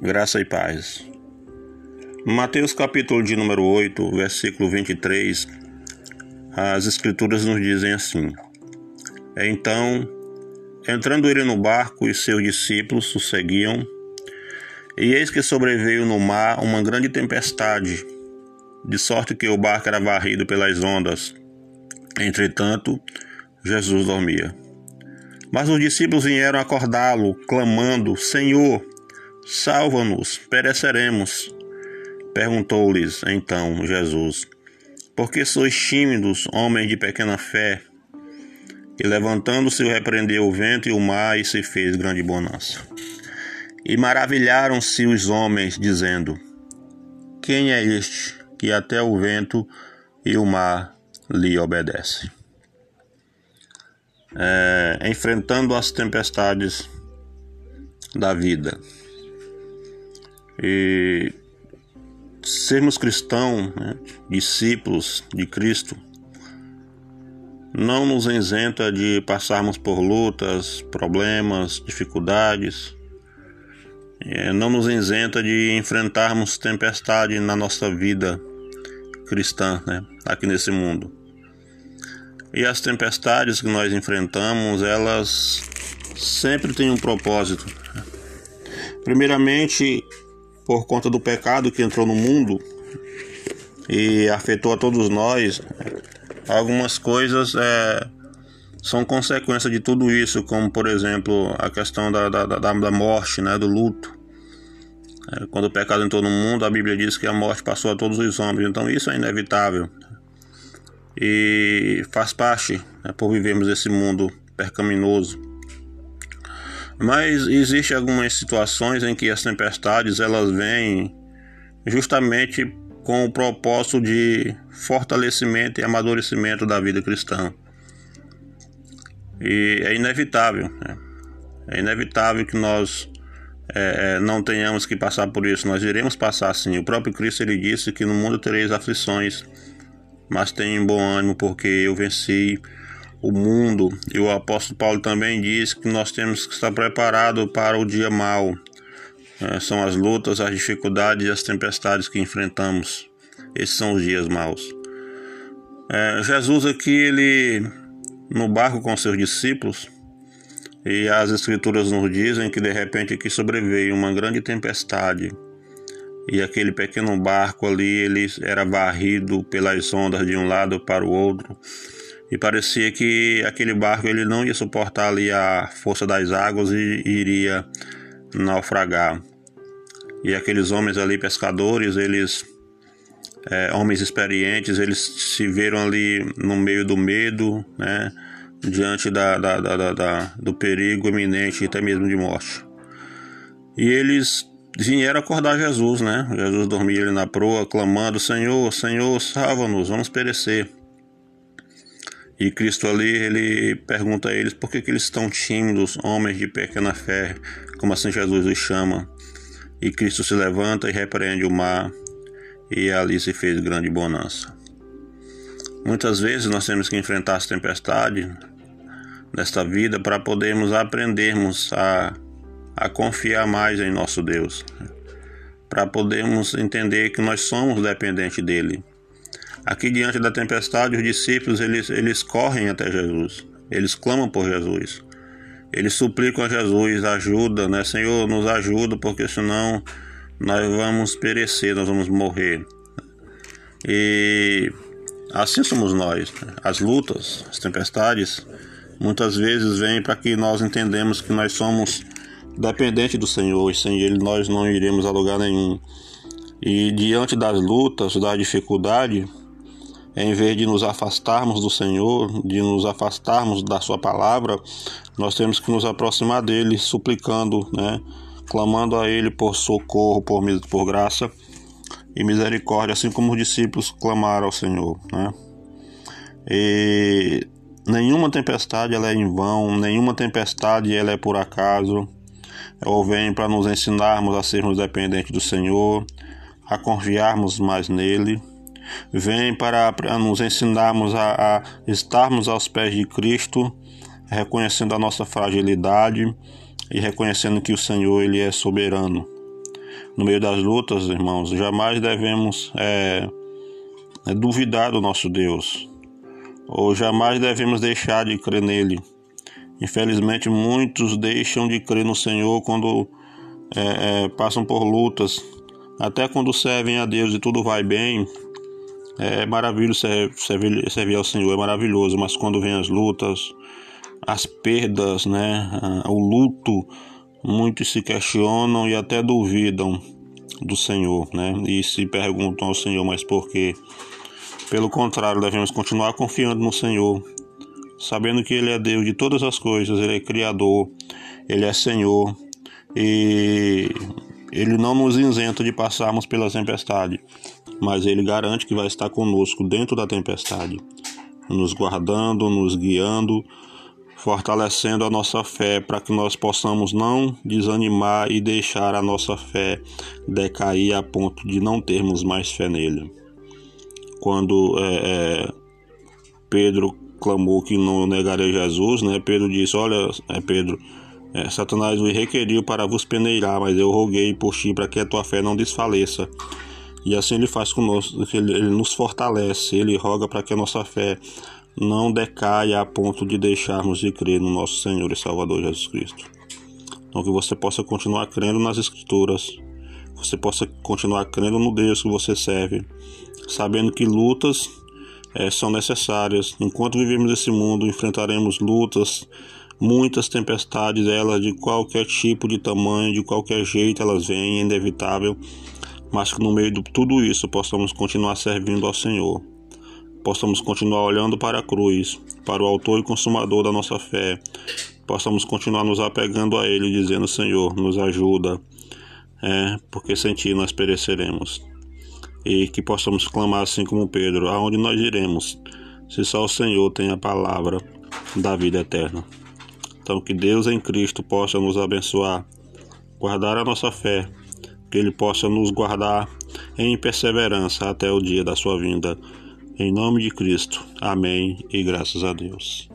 Graça e paz. Mateus capítulo de número 8, versículo 23, as escrituras nos dizem assim: Então, entrando ele no barco e seus discípulos o seguiam, e eis que sobreveio no mar uma grande tempestade, de sorte que o barco era varrido pelas ondas. Entretanto, Jesus dormia. Mas os discípulos vieram acordá-lo, clamando: Senhor, Salva-nos, pereceremos. Perguntou-lhes então Jesus: Por que sois tímidos, homens de pequena fé? E levantando-se, repreendeu o vento e o mar e se fez grande bonança. E maravilharam-se os homens, dizendo: Quem é este que até o vento e o mar lhe obedecem? É, enfrentando as tempestades da vida. E sermos cristãos, né, discípulos de Cristo, não nos isenta de passarmos por lutas, problemas, dificuldades, é, não nos isenta de enfrentarmos tempestade na nossa vida cristã, né, aqui nesse mundo. E as tempestades que nós enfrentamos, elas sempre têm um propósito. Primeiramente, por conta do pecado que entrou no mundo e afetou a todos nós, algumas coisas é, são consequência de tudo isso, como por exemplo a questão da, da, da, da morte, né, do luto. É, quando o pecado entrou no mundo, a Bíblia diz que a morte passou a todos os homens, então isso é inevitável e faz parte né, por vivermos esse mundo percaminoso. Mas existe algumas situações em que as tempestades elas vêm justamente com o propósito de fortalecimento e amadurecimento da vida cristã. E é inevitável, né? é inevitável que nós é, é, não tenhamos que passar por isso. Nós iremos passar sim. O próprio Cristo ele disse que no mundo tereis aflições, mas tenham bom ânimo porque eu venci o mundo. E o apóstolo Paulo também diz que nós temos que estar preparados para o dia mau. É, são as lutas, as dificuldades e as tempestades que enfrentamos. Esses são os dias maus. É, Jesus aqui, ele no barco com seus discípulos, e as escrituras nos dizem que de repente aqui sobreveio uma grande tempestade e aquele pequeno barco ali ele era varrido pelas ondas de um lado para o outro e parecia que aquele barco ele não ia suportar ali a força das águas e iria naufragar. E aqueles homens ali pescadores, eles é, homens experientes, eles se viram ali no meio do medo, né, diante da, da, da, da do perigo iminente, até mesmo de morte. E eles vieram acordar Jesus, né? Jesus dormia ali na proa, clamando: Senhor, Senhor, salva-nos, vamos perecer. E Cristo ali, ele pergunta a eles por que, que eles estão tímidos, homens de pequena fé, como assim Jesus os chama. E Cristo se levanta e repreende o mar, e ali se fez grande bonança. Muitas vezes nós temos que enfrentar as tempestades desta vida para podermos aprendermos a, a confiar mais em nosso Deus, para podermos entender que nós somos dependentes dele Aqui diante da tempestade, os discípulos eles, eles correm até Jesus, eles clamam por Jesus, eles suplicam a Jesus ajuda, né? Senhor, nos ajuda, porque senão nós vamos perecer, nós vamos morrer. E assim somos nós. Né? As lutas, as tempestades, muitas vezes vêm para que nós entendamos que nós somos dependentes do Senhor e sem Ele nós não iremos a lugar nenhum. E diante das lutas, da dificuldade, em vez de nos afastarmos do Senhor, de nos afastarmos da Sua palavra, nós temos que nos aproximar dele, suplicando, né? clamando a Ele por socorro, por, por graça e misericórdia, assim como os discípulos clamaram ao Senhor. Né? E nenhuma tempestade ela é em vão, nenhuma tempestade ela é por acaso, ou vem para nos ensinarmos a sermos dependentes do Senhor, a confiarmos mais nele vem para, nos ensinarmos a, a estarmos aos pés de Cristo, reconhecendo a nossa fragilidade e reconhecendo que o Senhor ele é soberano. no meio das lutas, irmãos, jamais devemos é, é, duvidar do nosso Deus, ou jamais devemos deixar de crer nele. Infelizmente, muitos deixam de crer no Senhor quando é, é, passam por lutas, até quando servem a Deus e tudo vai bem. É maravilhoso servir, servir ao Senhor, é maravilhoso, mas quando vem as lutas, as perdas, né, o luto, muitos se questionam e até duvidam do Senhor, né, e se perguntam ao Senhor, mas por quê? Pelo contrário, devemos continuar confiando no Senhor, sabendo que Ele é Deus de todas as coisas, Ele é Criador, Ele é Senhor e Ele não nos isenta de passarmos pela tempestade, mas Ele garante que vai estar conosco dentro da tempestade, nos guardando, nos guiando, fortalecendo a nossa fé para que nós possamos não desanimar e deixar a nossa fé decair a ponto de não termos mais fé nele. Quando é, é, Pedro clamou que não negaria Jesus, né? Pedro disse: Olha, é, Pedro, é, Satanás me requeriu para vos peneirar, mas eu roguei por ti para que a tua fé não desfaleça. E assim ele faz conosco, ele, ele nos fortalece, ele roga para que a nossa fé não decaia a ponto de deixarmos de crer no nosso Senhor e Salvador Jesus Cristo. Então que você possa continuar crendo nas Escrituras, você possa continuar crendo no Deus que você serve, sabendo que lutas é, são necessárias. Enquanto vivemos nesse mundo, enfrentaremos lutas, muitas tempestades, elas de qualquer tipo de tamanho, de qualquer jeito elas vêm, é inevitável, mas que no meio de tudo isso possamos continuar servindo ao Senhor possamos continuar olhando para a cruz, para o autor e consumador da nossa fé, possamos continuar nos apegando a Ele, dizendo: Senhor, nos ajuda, é, porque sem Ti nós pereceremos. E que possamos clamar assim como Pedro: aonde nós iremos, se só o Senhor tem a palavra da vida eterna. Então, que Deus em Cristo possa nos abençoar, guardar a nossa fé, que Ele possa nos guardar em perseverança até o dia da Sua vinda em nome de Cristo. Amém e graças a Deus.